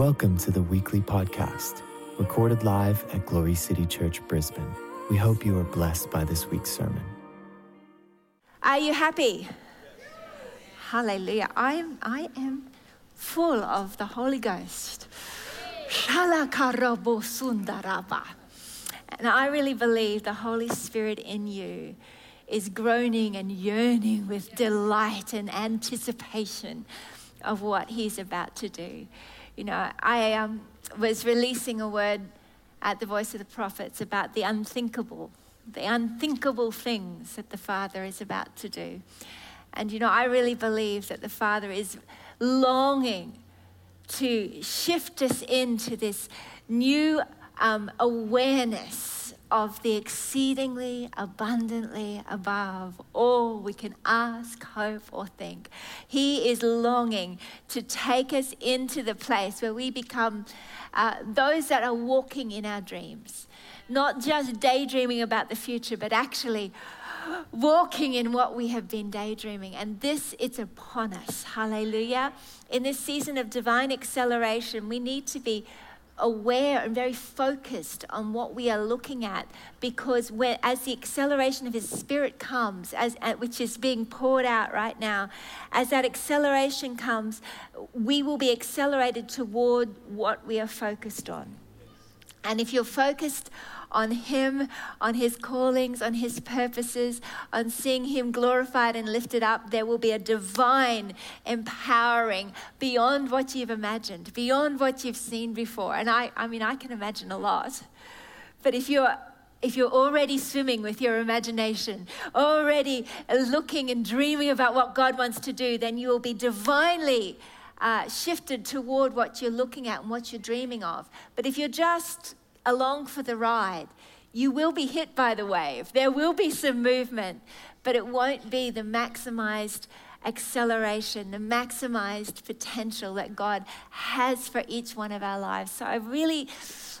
Welcome to the weekly podcast, recorded live at Glory City Church, Brisbane. We hope you are blessed by this week's sermon. Are you happy? Hallelujah. I am, I am full of the Holy Ghost. And I really believe the Holy Spirit in you is groaning and yearning with delight and anticipation of what He's about to do. You know, I um, was releasing a word at the Voice of the Prophets about the unthinkable, the unthinkable things that the Father is about to do. And, you know, I really believe that the Father is longing to shift us into this new um, awareness of the exceedingly abundantly above all we can ask, hope, or think. He is longing to take us into the place where we become uh, those that are walking in our dreams, not just daydreaming about the future, but actually walking in what we have been daydreaming. And this, it's upon us. Hallelujah. In this season of divine acceleration, we need to be aware and very focused on what we are looking at because when, as the acceleration of his spirit comes as, uh, which is being poured out right now as that acceleration comes we will be accelerated toward what we are focused on. And if you're focused on Him, on His callings, on His purposes, on seeing Him glorified and lifted up, there will be a divine empowering beyond what you've imagined, beyond what you've seen before. And I, I mean, I can imagine a lot. But if you're if you're already swimming with your imagination, already looking and dreaming about what God wants to do, then you will be divinely uh, shifted toward what you're looking at and what you're dreaming of. But if you're just along for the ride. You will be hit by the wave. There will be some movement, but it won't be the maximized acceleration, the maximized potential that God has for each one of our lives. So I really,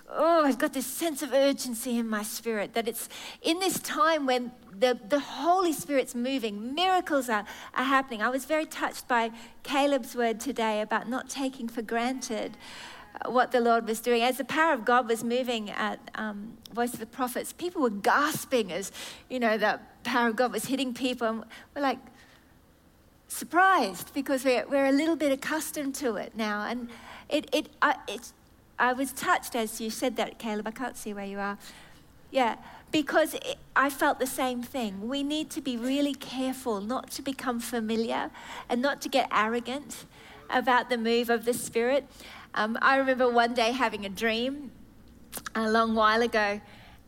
oh, I've got this sense of urgency in my spirit that it's in this time when the, the Holy Spirit's moving, miracles are, are happening. I was very touched by Caleb's word today about not taking for granted what the Lord was doing. As the power of God was moving at um, Voice of the Prophets, people were gasping as, you know, the power of God was hitting people. And we're like surprised because we're, we're a little bit accustomed to it now. And it, it, I, it, I was touched as you said that, Caleb. I can't see where you are. Yeah, because it, I felt the same thing. We need to be really careful not to become familiar and not to get arrogant about the move of the Spirit. Um, I remember one day having a dream a long while ago,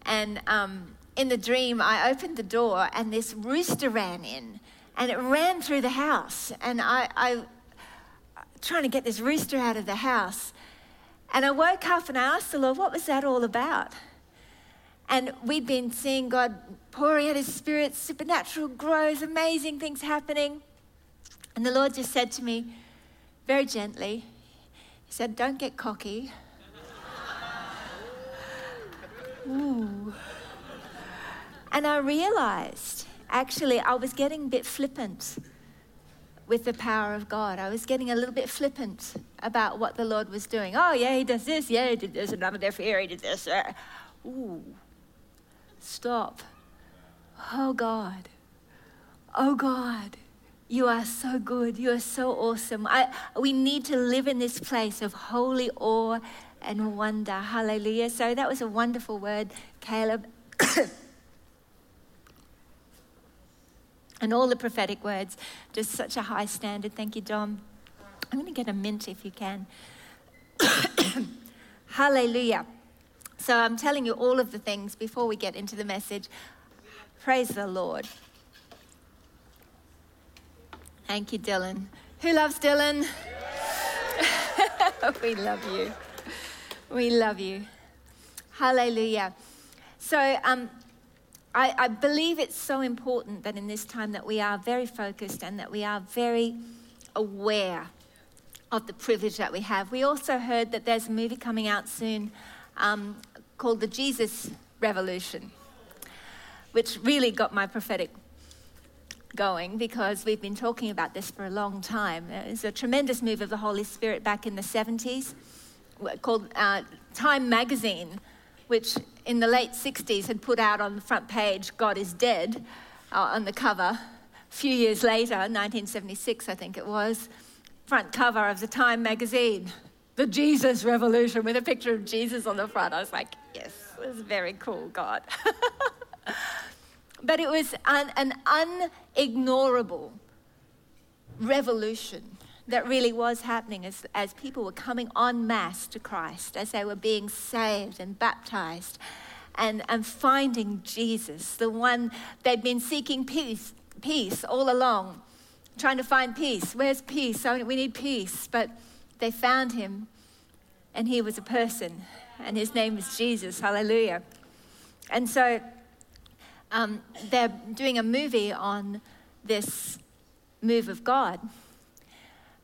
and um, in the dream, I opened the door, and this rooster ran in, and it ran through the house, and I, I trying to get this rooster out of the house, and I woke up and I asked the Lord, "What was that all about?" And we'd been seeing God pouring out His Spirit, supernatural growth, amazing things happening, and the Lord just said to me, very gently, said, Don't get cocky. Ooh. And I realized actually I was getting a bit flippant with the power of God. I was getting a little bit flippant about what the Lord was doing. Oh, yeah, he does this. Yeah, he did this. Another deaf ear, he did this. Uh, ooh, stop. Oh, God. Oh, God. You are so good. You are so awesome. I, we need to live in this place of holy awe and wonder. Hallelujah. So that was a wonderful word, Caleb. and all the prophetic words, just such a high standard. Thank you, Dom. I'm going to get a mint if you can. Hallelujah. So I'm telling you all of the things before we get into the message. Praise the Lord. Thank you, Dylan. Who loves Dylan? we love you. We love you. Hallelujah. So, um, I, I, believe it's so important that in this time that we are very focused and that we are very aware of the privilege that we have. We also heard that there's a movie coming out soon um, called The Jesus Revolution, which really got my prophetic going because we've been talking about this for a long time. It was a tremendous move of the Holy Spirit back in the 70s called uh, Time Magazine, which in the late 60s had put out on the front page, God is Dead, uh, on the cover. A few years later, 1976, I think it was, front cover of the Time magazine, The Jesus Revolution, with a picture of Jesus on the front. I was like, yes, it was very cool, God. but it was an, an unignorable revolution that really was happening as, as people were coming en masse to Christ, as they were being saved and baptized and, and finding Jesus, the one they'd been seeking peace, peace all along, trying to find peace. Where's peace? Oh, we need peace. But they found him, and he was a person, and his name was Jesus. Hallelujah. And so um, they're doing a movie on this move of God.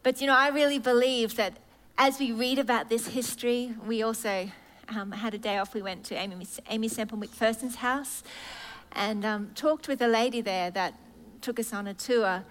But you know, I really believe that as we read about this history, we also um, had a day off. We went to Amy, Aimee Semple McPherson's house and um, talked with a lady there that took us on a tour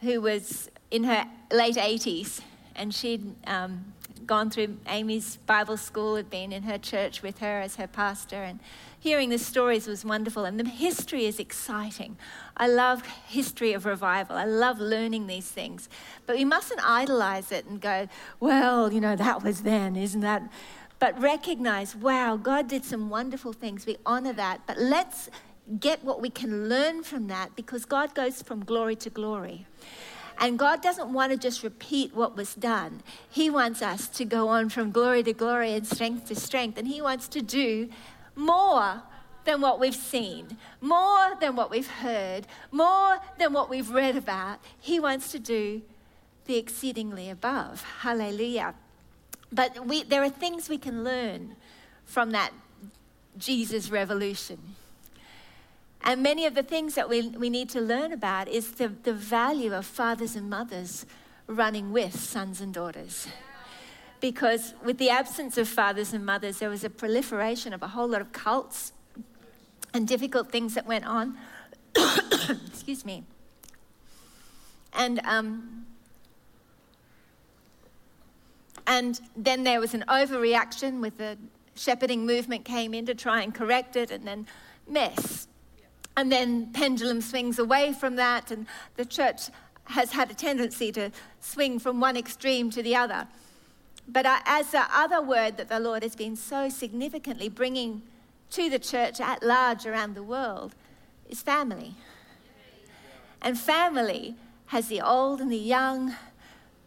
who was in her late 80s and she'd um, gone through Aimee's Bible school, had been in her church with her as her pastor, and hearing the stories was wonderful. And the history is exciting. I love history of revival. I love learning these things. But we mustn't idolize it and go, well, you know, that was then, isn't that? But recognize, wow, God did some wonderful things. We honor that. But let's get what we can learn from that because God goes from glory to glory. And God doesn't want to just repeat what was done. He wants us to go on from glory to glory and strength to strength. And He wants to do more than what we've seen, more than what we've heard, more than what we've read about. He wants to do the exceedingly above. Hallelujah. But we, there are things we can learn from that Jesus revolution. And many of the things that we, we need to learn about is the, the value of fathers and mothers running with sons and daughters. Because with the absence of fathers and mothers, there was a proliferation of a whole lot of cults and difficult things that went on. Excuse me. And um, And then there was an overreaction with the shepherding movement came in to try and correct it, and then mess. And then pendulum swings away from that, and the church has had a tendency to swing from one extreme to the other. But as the other word that the Lord has been so significantly bringing to the church at large around the world is family. And family has the old and the young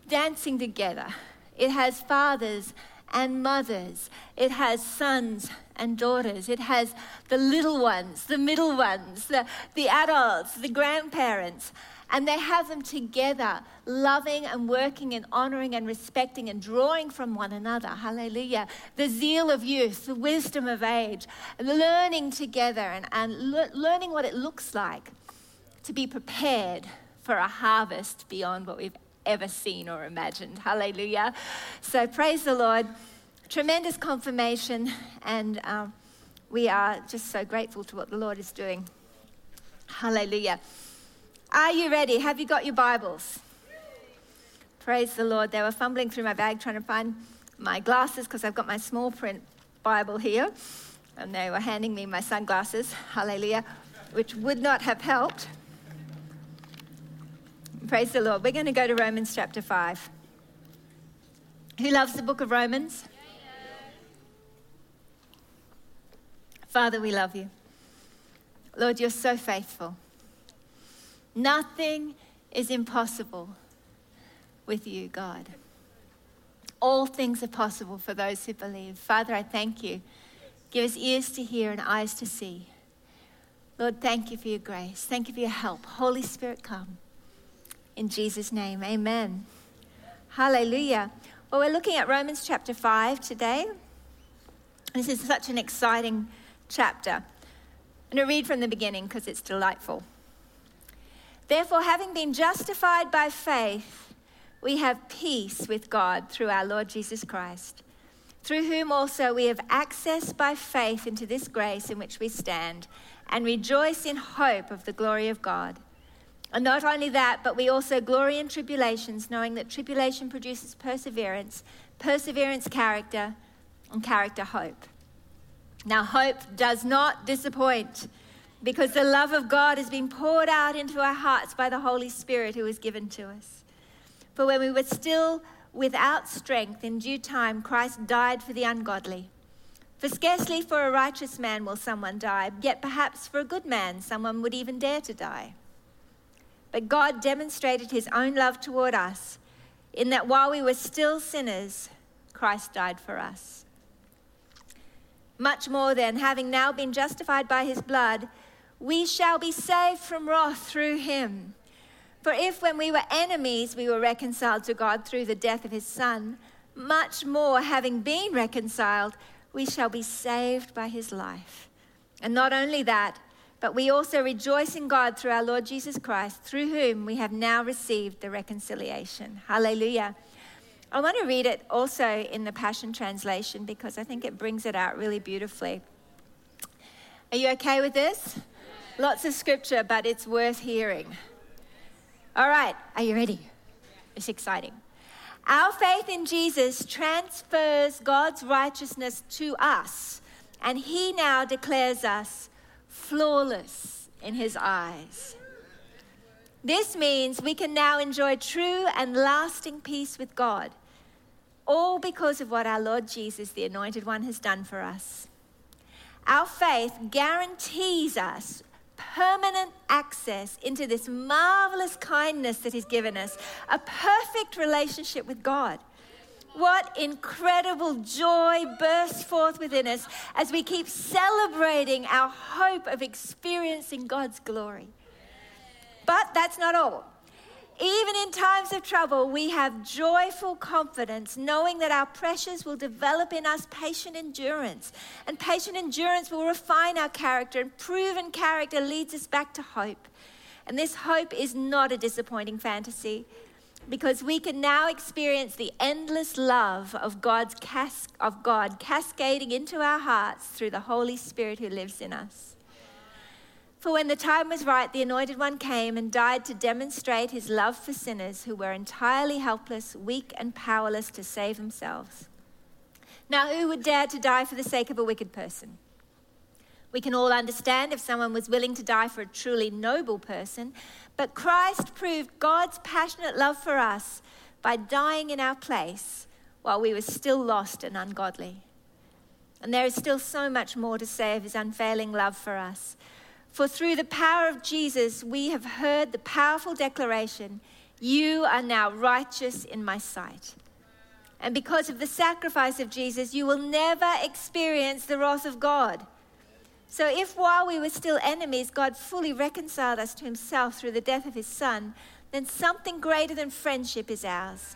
dancing together it has fathers and mothers. It has sons and daughters. It has the little ones, the middle ones, the, the adults, the grandparents. And they have them together, loving and working and honoring and respecting and drawing from one another. Hallelujah. The zeal of youth, the wisdom of age, learning together and, and le- learning what it looks like to be prepared for a harvest beyond what we've ever seen or imagined. Hallelujah. So praise the Lord. Tremendous confirmation, and um, we are just so grateful to what the Lord is doing. Hallelujah. Are you ready? Have you got your Bibles? Praise the Lord. They were fumbling through my bag trying to find my glasses because I've got my small print Bible here. And they were handing me my sunglasses. Hallelujah. Which would not have helped. Praise the Lord. We're going to go to Romans chapter 5. Who loves the book of Romans? Father, we love you. Lord, you're so faithful. Nothing is impossible with you, God. All things are possible for those who believe. Father, I thank you. Give us ears to hear and eyes to see. Lord, thank you for your grace. Thank you for your help. Holy Spirit, come. In Jesus' name, amen. Hallelujah. Well, we're looking at Romans chapter 5 today. This is such an exciting chapter. I'm going to read from the beginning because it's delightful. Therefore, having been justified by faith, we have peace with God through our Lord Jesus Christ, through whom also we have access by faith into this grace in which we stand and rejoice in hope of the glory of God. And not only that, but we also glory in tribulations, knowing that tribulation produces perseverance, perseverance, character, and character, hope. Now, hope does not disappoint because the love of God has been poured out into our hearts by the Holy Spirit who is given to us. For when we were still without strength, in due time Christ died for the ungodly. For scarcely for a righteous man will someone die, yet perhaps for a good man someone would even dare to die. But God demonstrated his own love toward us in that while we were still sinners, Christ died for us. Much more then, having now been justified by his blood, we shall be saved from wrath through him. For if when we were enemies we were reconciled to God through the death of his Son, much more, having been reconciled, we shall be saved by his life. And not only that, but we also rejoice in God through our Lord Jesus Christ, through whom we have now received the reconciliation. Hallelujah. I want to read it also in the Passion Translation because I think it brings it out really beautifully. Are you okay with this? Lots of scripture, but it's worth hearing. All right, are you ready? It's exciting. Our faith in Jesus transfers God's righteousness to us, and He now declares us flawless in His eyes. This means we can now enjoy true and lasting peace with God, all because of what our Lord Jesus, the Anointed One, has done for us. Our faith guarantees us permanent access into this marvelous kindness that He's given us, a perfect relationship with God. What incredible joy bursts forth within us as we keep celebrating our hope of experiencing God's glory. But that's not all. Even in times of trouble, we have joyful confidence, knowing that our pressures will develop in us patient endurance. And patient endurance will refine our character, and proven character leads us back to hope. And this hope is not a disappointing fantasy because we can now experience the endless love of God's cas- of God cascading into our hearts through the Holy Spirit who lives in us. For when the time was right, the Anointed One came and died to demonstrate his love for sinners who were entirely helpless, weak, and powerless to save themselves. Now, who would dare to die for the sake of a wicked person? We can all understand if someone was willing to die for a truly noble person, but Christ proved God's passionate love for us by dying in our place while we were still lost and ungodly. And there is still so much more to say of his unfailing love for us. For through the power of Jesus, we have heard the powerful declaration You are now righteous in my sight. And because of the sacrifice of Jesus, you will never experience the wrath of God. So, if while we were still enemies, God fully reconciled us to himself through the death of his Son, then something greater than friendship is ours.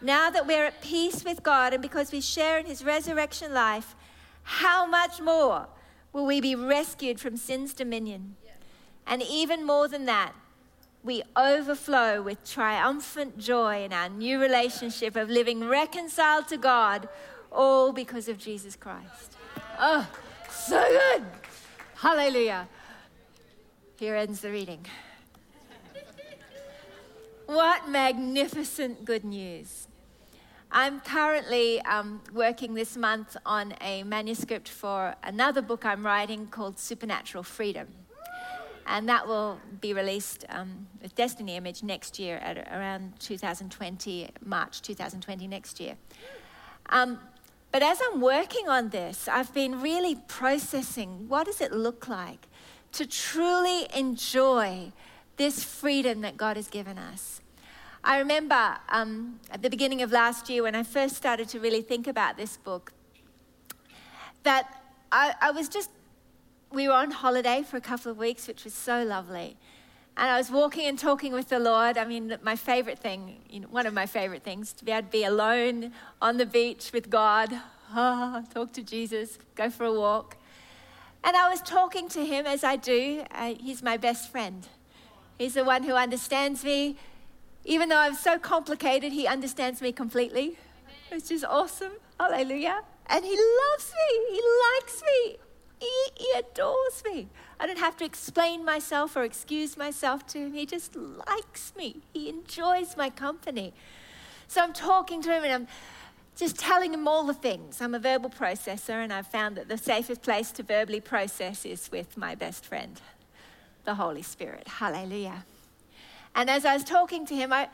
Now that we're at peace with God and because we share in his resurrection life, how much more? will we be rescued from sin's dominion. And even more than that, we overflow with triumphant joy in our new relationship of living reconciled to God, all because of Jesus Christ. Oh, so good! Hallelujah. Here ends the reading. What magnificent good news. I'm currently um, working this month on a manuscript for another book I'm writing called Supernatural Freedom. And that will be released um, with Destiny Image next year at around 2020, March 2020 next year. Um, but as I'm working on this, I've been really processing what does it look like to truly enjoy this freedom that God has given us. I remember um, at the beginning of last year when I first started to really think about this book, that I, I was just, we were on holiday for a couple of weeks, which was so lovely. And I was walking and talking with the Lord. I mean, my favorite thing, you know, one of my favorite things, to be able to be alone on the beach with God, oh, talk to Jesus, go for a walk. And I was talking to him as I do. Uh, he's my best friend. He's the one who understands me, even though I'm so complicated, he understands me completely, which is awesome. Hallelujah. And he loves me. He likes me. He, he adores me. I don't have to explain myself or excuse myself to him. He just likes me. He enjoys my company. So I'm talking to him and I'm just telling him all the things. I'm a verbal processor, and I've found that the safest place to verbally process is with my best friend, the Holy Spirit. Hallelujah. And as I was talking to him, I,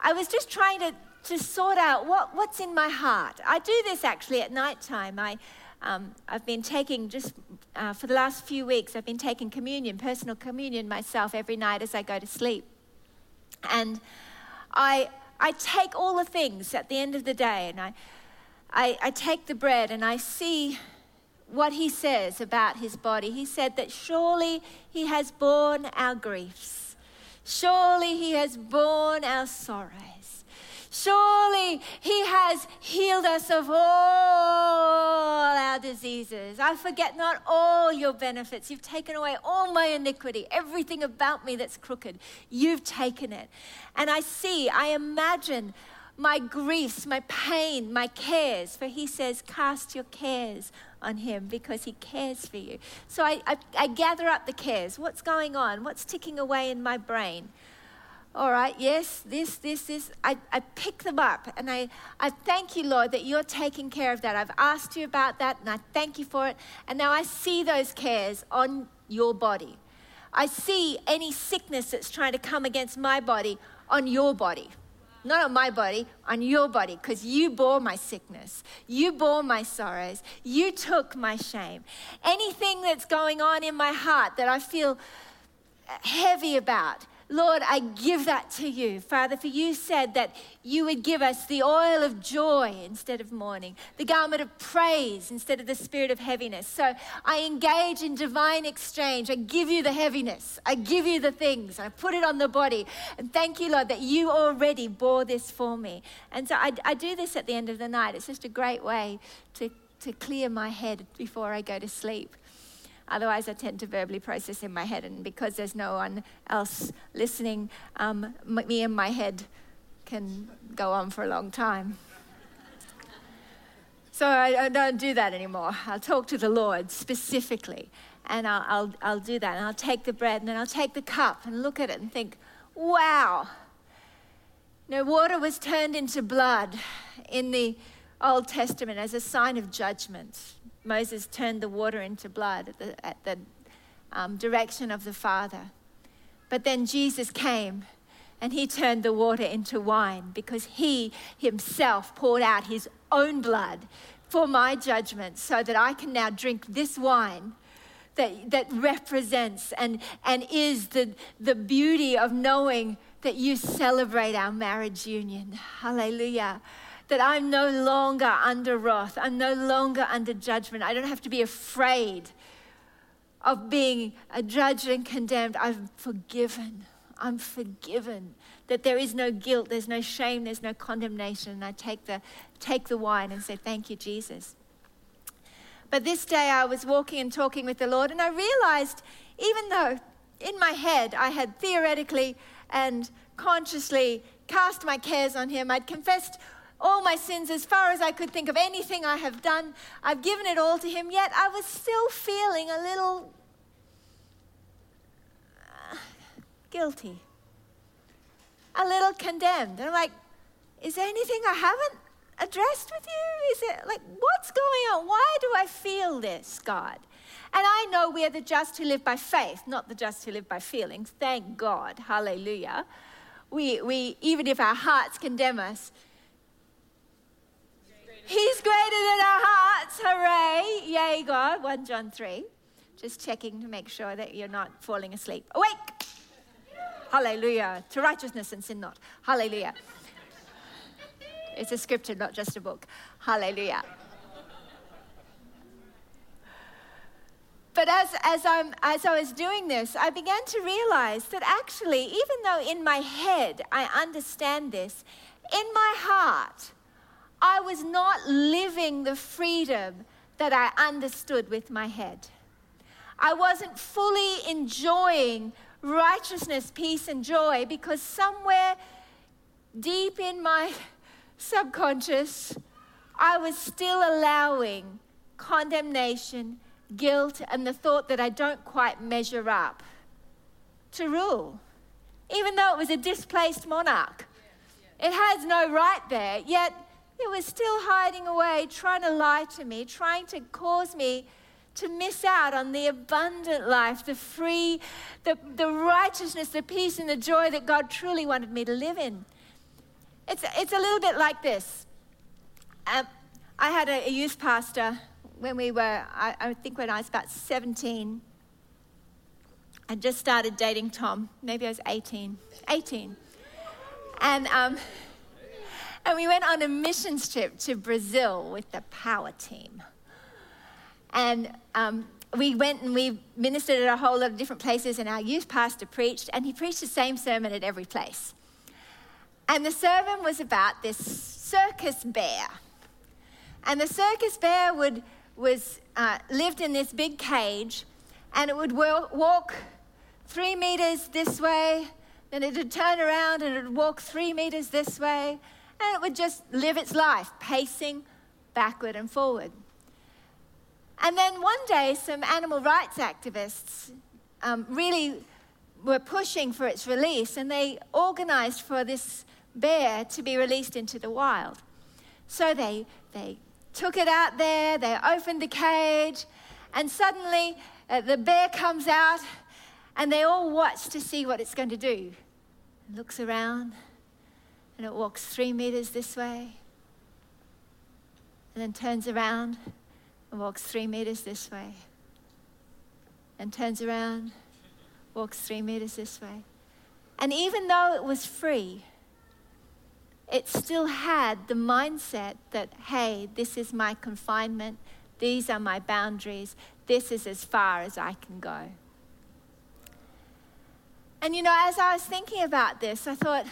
I was just trying to, to sort out what, what's in my heart. I do this actually at night time. I, um, I've been taking just uh, for the last few weeks, I've been taking communion, personal communion myself every night as I go to sleep. And I, I take all the things at the end of the day and I, I, I take the bread and I see what he says about his body. He said that surely he has borne our griefs, surely he has borne our sorrows. Surely he has healed us of all our diseases. I forget not all your benefits. You've taken away all my iniquity, everything about me that's crooked. You've taken it. And I see, I imagine my griefs, my pain, my cares. For he says, Cast your cares on him because he cares for you. So I, I, I gather up the cares. What's going on? What's ticking away in my brain? All right, yes, this, this, this. I, I pick them up and I, I thank you, Lord, that you're taking care of that. I've asked you about that and I thank you for it. And now I see those cares on your body. I see any sickness that's trying to come against my body on your body. Not on my body, on your body, because you bore my sickness. You bore my sorrows. You took my shame. Anything that's going on in my heart that I feel heavy about, Lord, I give that to you, Father, for you said that you would give us the oil of joy instead of mourning, the garment of praise instead of the spirit of heaviness. So I engage in divine exchange. I give you the heaviness, I give you the things, I put it on the body. And thank you, Lord, that you already bore this for me. And so I, I do this at the end of the night. It's just a great way to, to clear my head before I go to sleep. Otherwise, I tend to verbally process in my head, and because there's no one else listening, um, me and my head can go on for a long time. So I, I, don't do that anymore. I'll talk to the Lord specifically, and I'll, I'll, I'll do that. And I'll take the bread, and then I'll take the cup and look at it and think, wow. no water was turned into blood in the Old Testament as a sign of judgment. Moses turned the water into blood at the, at the um, direction of the Father. But then Jesus came and he turned the water into wine because he himself poured out his own blood for my judgment so that I can now drink this wine that, that represents and, and is the, the beauty of knowing that you celebrate our marriage union. Hallelujah that I'm no longer under wrath. I'm no longer under judgment. I don't have to be afraid of being uh, judged and condemned. I'm forgiven. I'm forgiven. That there is no guilt, there's no shame, there's no condemnation. And I take the, take the wine and say, Thank you, Jesus. But this day I was walking and talking with the Lord, and I realized, even though in my head I had theoretically and consciously cast my cares on Him, I'd confessed all my sins as far as I could think of anything I have done. I've given it all to Him, yet I was still feeling a little uh, guilty, a little condemned. And I'm like, is there anything I haven't addressed with you? Is it like, what's going on? Why do I feel this, God? And I know we are the just who live by faith, not the just who live by feelings. Thank God. Hallelujah. We, we, even if our hearts condemn us, He's greater than our hearts. Hooray. Yay, God. 1 John 3. Just checking to make sure that you're not falling asleep. Awake. Hallelujah. To righteousness and sin not. Hallelujah. It's a scripture, not just a book. Hallelujah. But as, as, I'm, as I was doing this, I began to realize that actually, even though in my head I understand this, in my heart, I was not living the freedom that I understood with my head. I wasn't fully enjoying righteousness, peace, and joy because somewhere deep in my subconscious, I was still allowing condemnation, guilt, and the thought that I don't quite measure up to rule, even though it was a displaced monarch. It has no right there, yet was still hiding away, trying to lie to me, trying to cause me to miss out on the abundant life, the free, the, the righteousness, the peace, and the joy that God truly wanted me to live in. It's, it's a little bit like this. Um, I had a, a, youth pastor when we were, I, I think when I was about 17. I just started dating Tom. Maybe I was 18. 18. And, um, and we went on a missions trip to Brazil with the power team. And um, we went and we ministered at a whole lot of different places, and our youth pastor preached, and he preached the same sermon at every place. And the sermon was about this circus bear. And the circus bear would, was, uh, lived in this big cage, and it would walk three meters this way, then it would turn around and it would walk three meters this way, and it would just live its life, pacing backward and forward. And then one day, some animal rights activists um, really were pushing for its release, and they organized for this bear to be released into the wild. So they, they took it out there, they opened the cage, and suddenly uh, the bear comes out, and they all watch to see what it's going to do. It looks around, and it walks three meters this way, and then turns around and walks three meters this way, and turns around, walks three meters this way. And even though it was free, it still had the mindset that, hey, this is my confinement, these are my boundaries, this is as far as I can go. And you know, as I was thinking about this, I thought,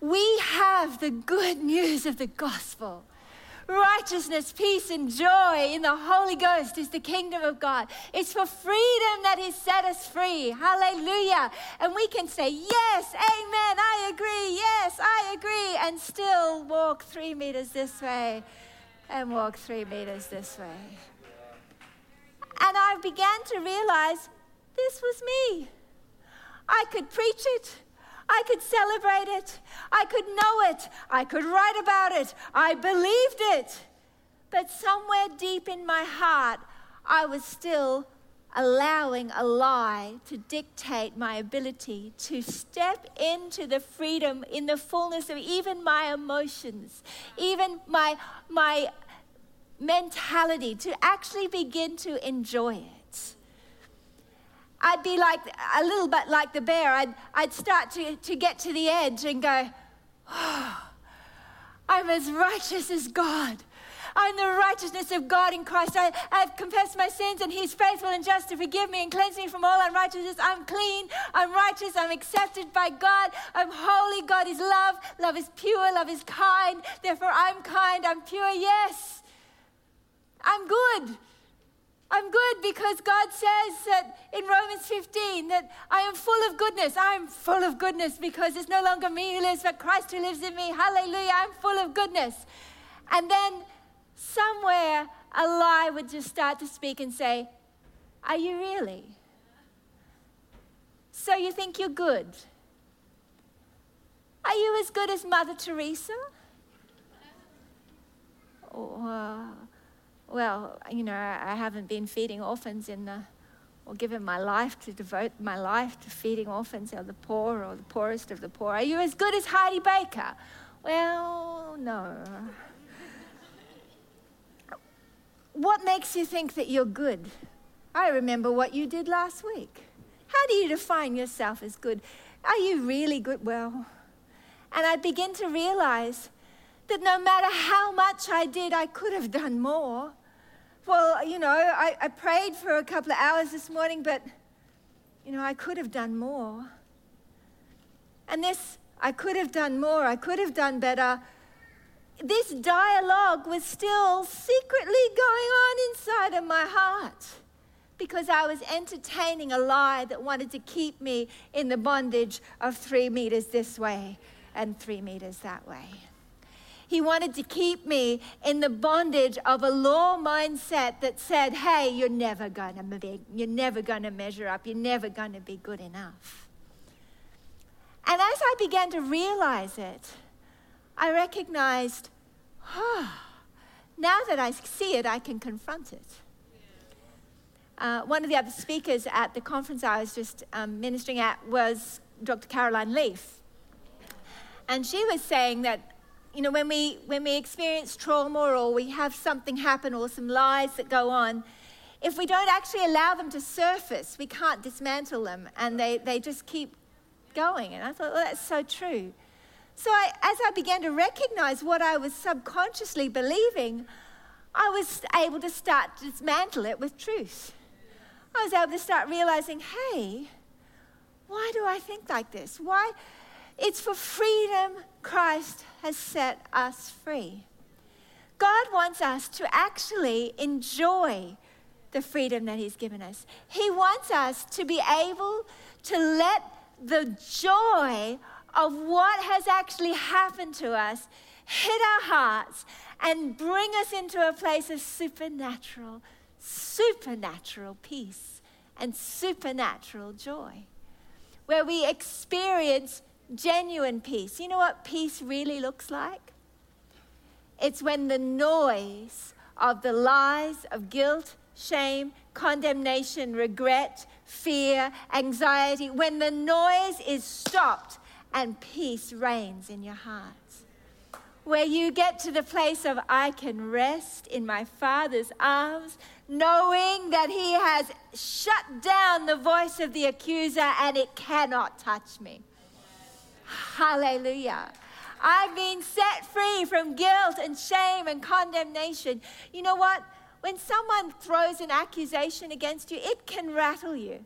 we have the good news of the gospel righteousness, peace, and joy in the Holy Ghost is the kingdom of God. It's for freedom that He set us free. Hallelujah. And we can say, Yes, amen, I agree, yes, I agree, and still walk three meters this way and walk three meters this way. And I began to realize this was me. I could preach it. I could celebrate it. I could know it. I could write about it. I believed it. But somewhere deep in my heart, I was still allowing a lie to dictate my ability to step into the freedom in the fullness of even my emotions, even my, my mentality, to actually begin to enjoy it. I'd be like a little bit like the bear. I'd, I'd start to, to get to the edge and go, oh, I'm as righteous as God. I'm the righteousness of God in Christ. I, have confessed my sins, and He's faithful and just to forgive me and cleanse me from all unrighteousness. I'm clean, I'm righteous, I'm accepted by God, I'm holy. God is love, love is pure, love is kind. Therefore, I'm kind, I'm pure. Yes, I'm good. I'm good because God says that in Romans 15 that I am full of goodness. I'm full of goodness because it's no longer me who lives, but Christ who lives in me. Hallelujah. I'm full of goodness. And then somewhere a lie would just start to speak and say, Are you really? So you think you're good? Are you as good as Mother Teresa? Or, uh, well, you know, I haven't been feeding orphans in the, or given my life to devote my life to feeding orphans or the poor or the poorest of the poor. Are you as good as Heidi Baker? Well, no. what makes you think that you're good? I remember what you did last week. How do you define yourself as good? Are you really good? Well, and I begin to realize that no matter how much I did, I could have done more. Well, you know, I, I prayed for a couple of hours this morning, but, you know, I could have done more. And this, I could have done more, I could have done better. This dialogue was still secretly going on inside of my heart because I was entertaining a lie that wanted to keep me in the bondage of three meters this way and three meters that way. He wanted to keep me in the bondage of a law mindset that said, hey, you're never going to be, you're never going to measure up, you're never going to be good enough. And as I began to realize it, I recognized oh, now that I see it, I can confront it. Uh, one of the other speakers at the conference I was just um, ministering at was Dr. Caroline Leaf. And she was saying that, you know, when we, when we experience trauma or we have something happen or some lies that go on, if we don't actually allow them to surface, we can't dismantle them and they, they just keep going. And I thought, well, that's so true. So I, as I began to recognize what I was subconsciously believing, I was able to start to dismantle it with truth. I was able to start realizing, hey, why do I think like this? Why? It's for freedom Christ has set us free. God wants us to actually enjoy the freedom that He's given us. He wants us to be able to let the joy of what has actually happened to us hit our hearts and bring us into a place of supernatural, supernatural peace and supernatural joy, where we experience genuine peace. You know what peace really looks like? It's when the noise of the lies of guilt, shame, condemnation, regret, fear, anxiety, when the noise is stopped and peace reigns in your heart. Where you get to the place of, I can rest in my Father's arms, knowing that He has shut down the voice of the accuser and it cannot touch me. Hallelujah. I've been set free from guilt and shame and condemnation. You know what? When someone throws an accusation against you, it can rattle you.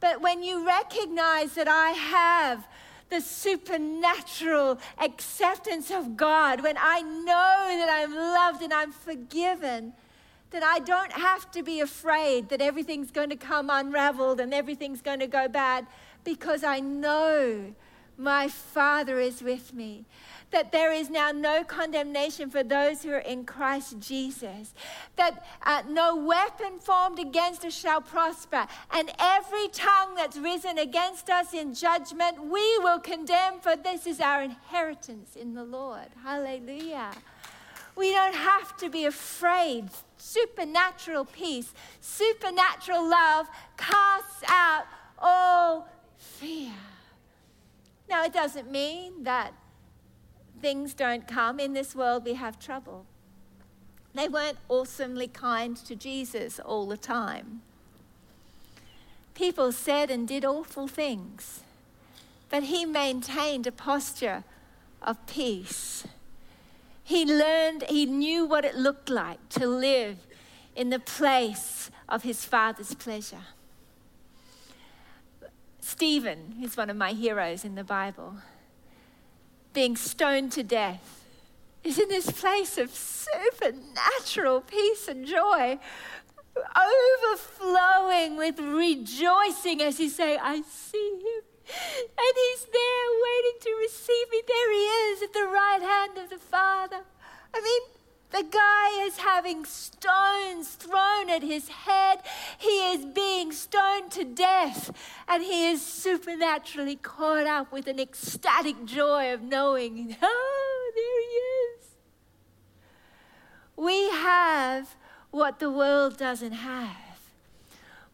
But when you recognize that I have the supernatural acceptance of God, when I know that I'm loved and I'm forgiven, then I don't have to be afraid that everything's going to come unraveled and everything's going to go bad because I know my Father is with me that there is now no condemnation for those who are in Christ Jesus, that uh, no weapon formed against us shall prosper, and every tongue that's risen against us in judgment we will condemn, for this is our inheritance in the Lord. Hallelujah. We don't have to be afraid. Supernatural peace, supernatural love casts out all fear. Now, it doesn't mean that things don't come. In this world, we have trouble. They weren't awesomely kind to Jesus all the time. People said and did awful things, but he maintained a posture of peace. He learned, he knew what it looked like to live in the place of his Father's pleasure. Stephen is one of my heroes in the Bible being stoned to death, is in this place of supernatural peace and joy, overflowing with rejoicing as he's saying, I see him. And he's there waiting to receive me. There he is at the right hand of the Father. I mean, the guy is having stones thrown at his head. He is being stoned to death. And he is supernaturally caught up with an ecstatic joy of knowing, oh, there he is. We have what the world doesn't have.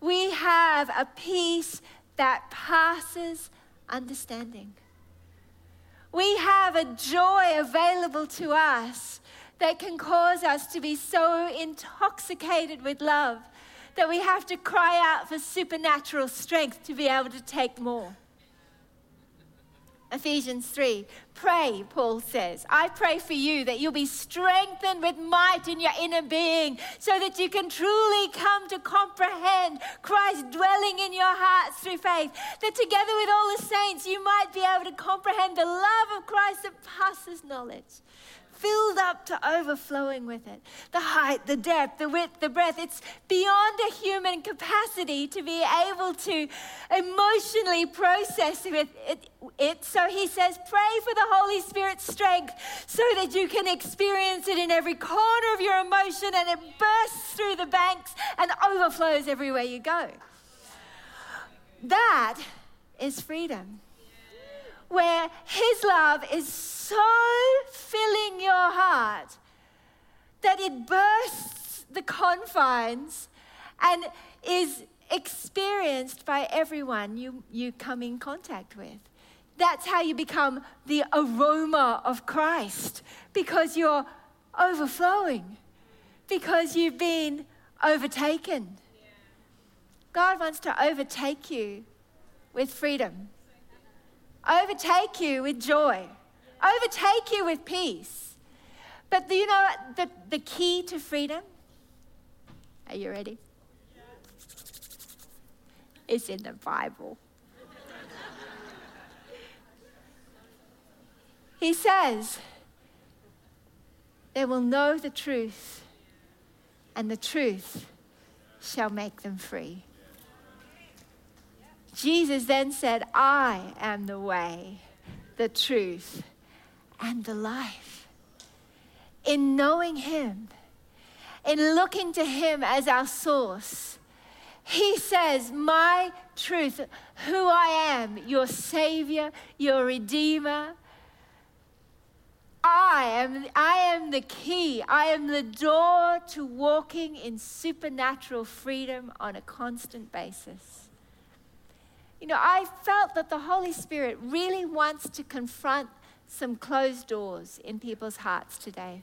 We have a peace that passes understanding. We have a joy available to us that can cause us to be so intoxicated with love that we have to cry out for supernatural strength to be able to take more. Ephesians 3. Pray, Paul says. I pray for you that you'll be strengthened with might in your inner being so that you can truly come to comprehend Christ dwelling in your hearts through faith. That together with all the saints, you might be able to comprehend the love of Christ that passes knowledge filled up to overflowing with it. The height, the depth, the width, the breadth. It's beyond a human capacity to be able to emotionally process with it, it. So he says, pray for the Holy Spirit's strength so that you can experience it in every corner of your emotion and it bursts through the banks and overflows everywhere you go. That is freedom where His love is so filling heart that it bursts the confines and is experienced by everyone you, you come in contact with. That's how you become the aroma of Christ because you're overflowing, because you've been overtaken. God wants to overtake you with freedom, overtake you with joy, overtake you with peace. But do you know the, the key to freedom? Are you ready? It's in the Bible. he says, They will know the truth, and the truth shall make them free. Jesus then said, I am the way, the truth, and the life. In knowing Him, in looking to Him as our source, He says, My truth, who I am, your Savior, your Redeemer. I am, I am the key. I am the door to walking in supernatural freedom on a constant basis. You know, I felt that the Holy Spirit really wants to confront some closed doors in people's hearts today.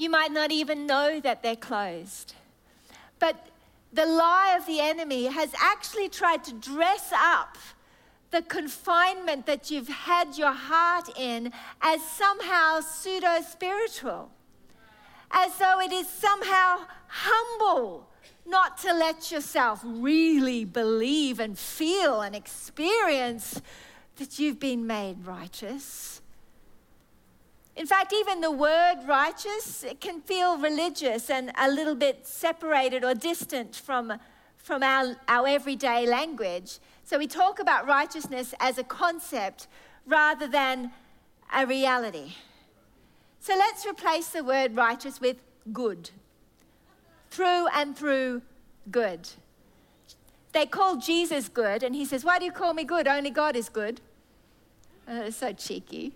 You might not even know that they're closed. But the lie of the enemy has actually tried to dress up the confinement that you've had your heart in as somehow pseudo spiritual, as though it is somehow humble not to let yourself really believe and feel and experience that you've been made righteous. In fact, even the word righteous can feel religious and a little bit separated or distant from, from our, our everyday language. So we talk about righteousness as a concept rather than a reality. So let's replace the word righteous with good through and through good. They call Jesus good, and he says, Why do you call me good? Only God is good. Uh, so cheeky.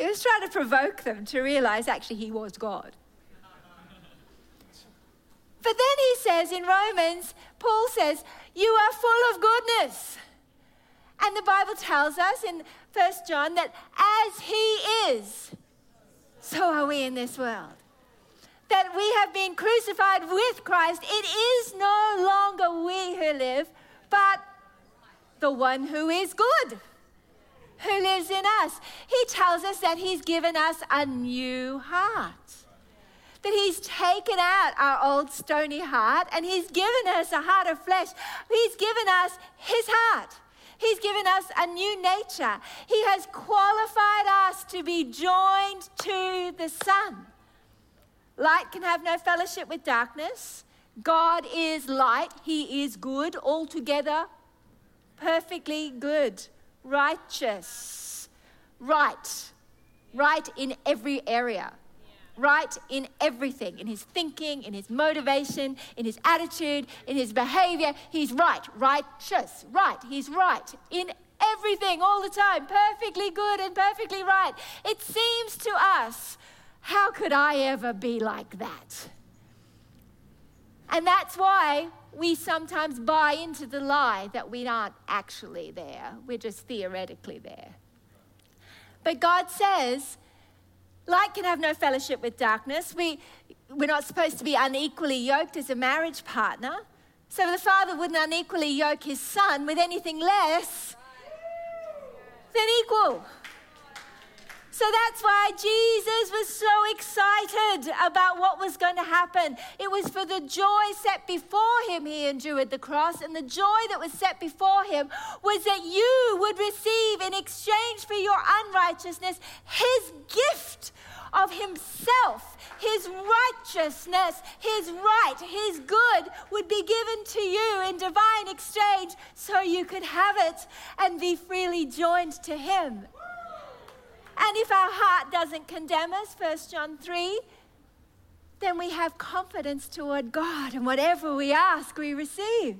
He was trying to provoke them to realize actually he was God. But then he says in Romans, Paul says, You are full of goodness. And the Bible tells us in 1 John that as he is, so are we in this world that we have been crucified with Christ, it is no longer we who live, but the one who is good, who lives in us. He tells us that He's given us a new heart. That he's taken out our old stony heart and he's given us a heart of flesh. He's given us his heart. He's given us a new nature. He has qualified us to be joined to the Son. Light can have no fellowship with darkness. God is light. He is good, altogether perfectly good, righteous, right, right in every area, right in everything, in his thinking, in his motivation, in his attitude, in his behavior. He's right, righteous, right. He's right in everything all the time, perfectly good and perfectly right. It seems to us how could I ever be like that? And that's why we sometimes buy into the lie that we aren't actually there, we're just theoretically there. But God says, light can have no fellowship with darkness. We, we're not supposed to be unequally yoked as a marriage partner. So the father wouldn't unequally yoke his son with anything less than equal. So that's why Jesus was so excited about what was going to happen. It was for the joy set before him he endured the cross, and the joy that was set before him was that you would receive in exchange for your unrighteousness his gift of himself, his righteousness, his right, his good would be given to you in divine exchange so you could have it and be freely joined to him. And if our heart doesn't condemn us, 1 John 3, then we have confidence toward God, and whatever we ask, we receive.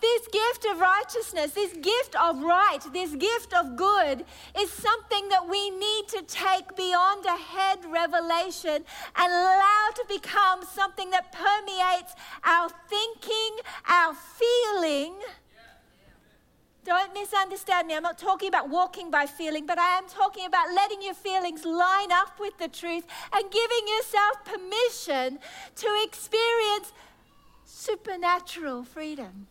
This gift of righteousness, this gift of right, this gift of good is something that we need to take beyond a head revelation and allow to become something that permeates our thinking, our feeling. Don't misunderstand me. I'm not talking about walking by feeling, but I am talking about letting your feelings line up with the truth and giving yourself permission to experience supernatural freedom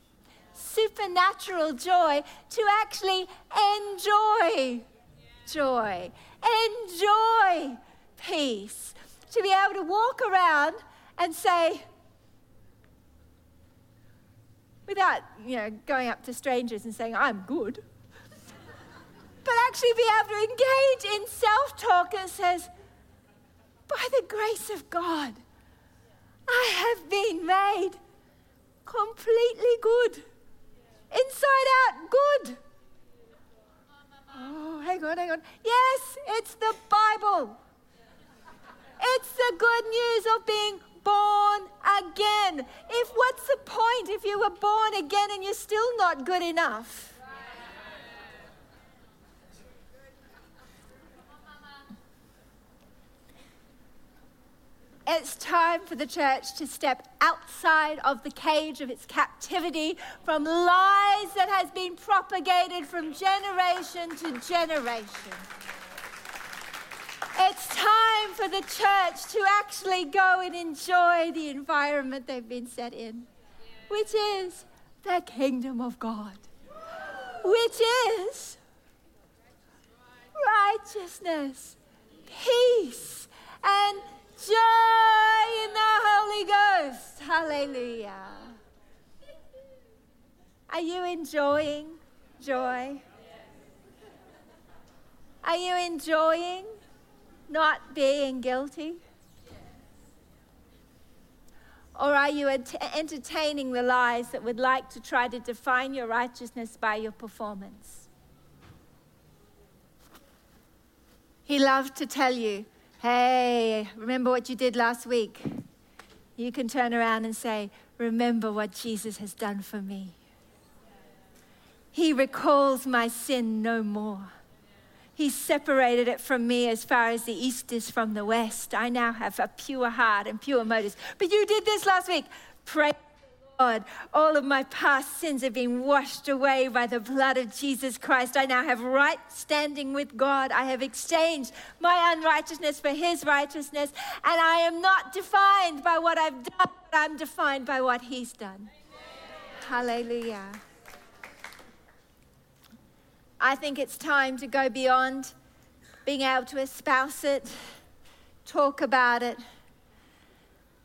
supernatural joy to actually enjoy joy, enjoy peace, to be able to walk around and say, without you know going up to strangers and saying i'm good but actually be able to engage in self-talk that says by the grace of god i have been made completely good Inside out, good. Oh, hang on, hang on. Yes, it's the Bible. It's the good news of being born again. If what's the point if you were born again and you're still not good enough? It's time for the church to step outside of the cage of its captivity from lies that has been propagated from generation to generation. It's time for the church to actually go and enjoy the environment they've been set in, which is the kingdom of God, which is righteousness, peace, and Joy in the Holy Ghost. Hallelujah. Are you enjoying joy? Are you enjoying not being guilty? Or are you entertaining the lies that would like to try to define your righteousness by your performance? He loved to tell you Hey, remember what you did last week? You can turn around and say, Remember what Jesus has done for me. He recalls my sin no more. He separated it from me as far as the east is from the west. I now have a pure heart and pure motives. But you did this last week. Pray God, all of my past sins have been washed away by the blood of Jesus Christ. I now have right standing with God. I have exchanged my unrighteousness for His righteousness, and I am not defined by what I've done, but I'm defined by what He's done. Hallelujah. I think it's time to go beyond being able to espouse it, talk about it,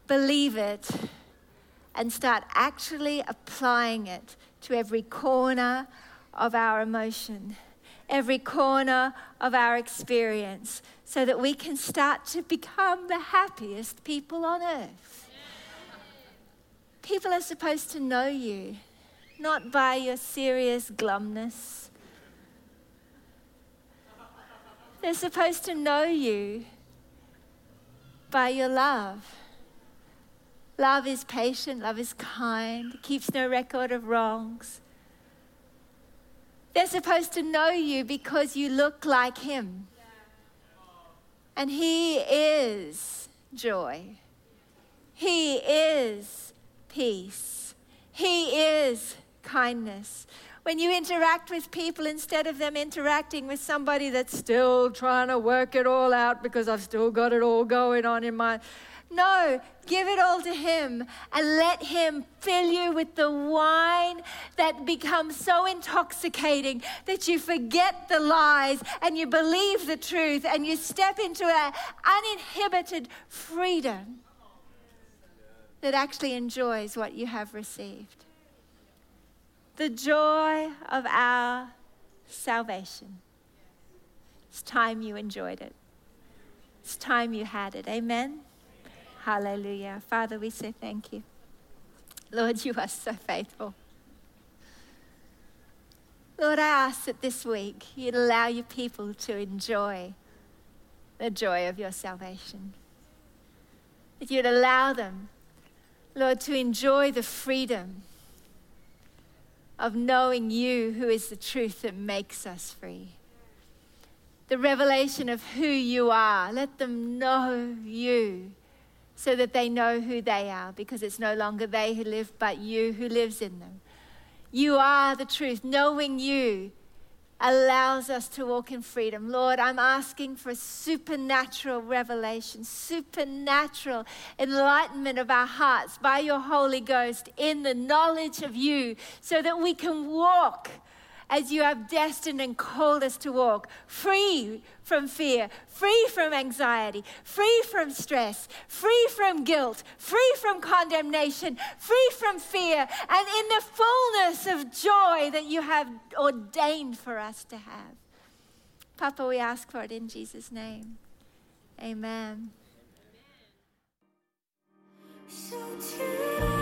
believe it and start actually applying it to every corner of our emotion, every corner of our experience, so that we can start to become the happiest people on earth. People are supposed to know you, not by your serious glumness. They're supposed to know you by your love Love is patient, love is kind, keeps no record of wrongs. They're supposed to know you because you look like Him. And He is joy. He is peace. He is kindness. When you interact with people, instead of them interacting with somebody that's still trying to work it all out because I've still got it all going on in my no, give it all to Him and let Him fill you with the wine that becomes so intoxicating that you forget the lies and you believe the truth and you step into an uninhibited freedom that actually enjoys what you have received. The joy of our salvation. It's time you enjoyed it. It's time you had it. Amen. Hallelujah. Father, we say thank you. Lord, you are so faithful. Lord, I ask that this week you'd allow your people to enjoy the joy of your salvation. That you'd allow them, Lord, to enjoy the freedom of knowing you, who is the truth that makes us free. The revelation of who you are. Let them know you so that they know who they are because it's no longer they who live, but you who lives in them. You are the truth. Knowing you allows us to walk in freedom. Lord, I'm asking for supernatural revelation, supernatural enlightenment of our hearts by your Holy Ghost in the knowledge of you so that we can walk as you have destined and called us to walk, free from fear, free from anxiety, free from stress, free from guilt, free from condemnation, free from fear, and in the fullness of joy that you have ordained for us to have. Papa, we ask for it in Jesus' name. Amen. So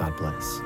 God bless.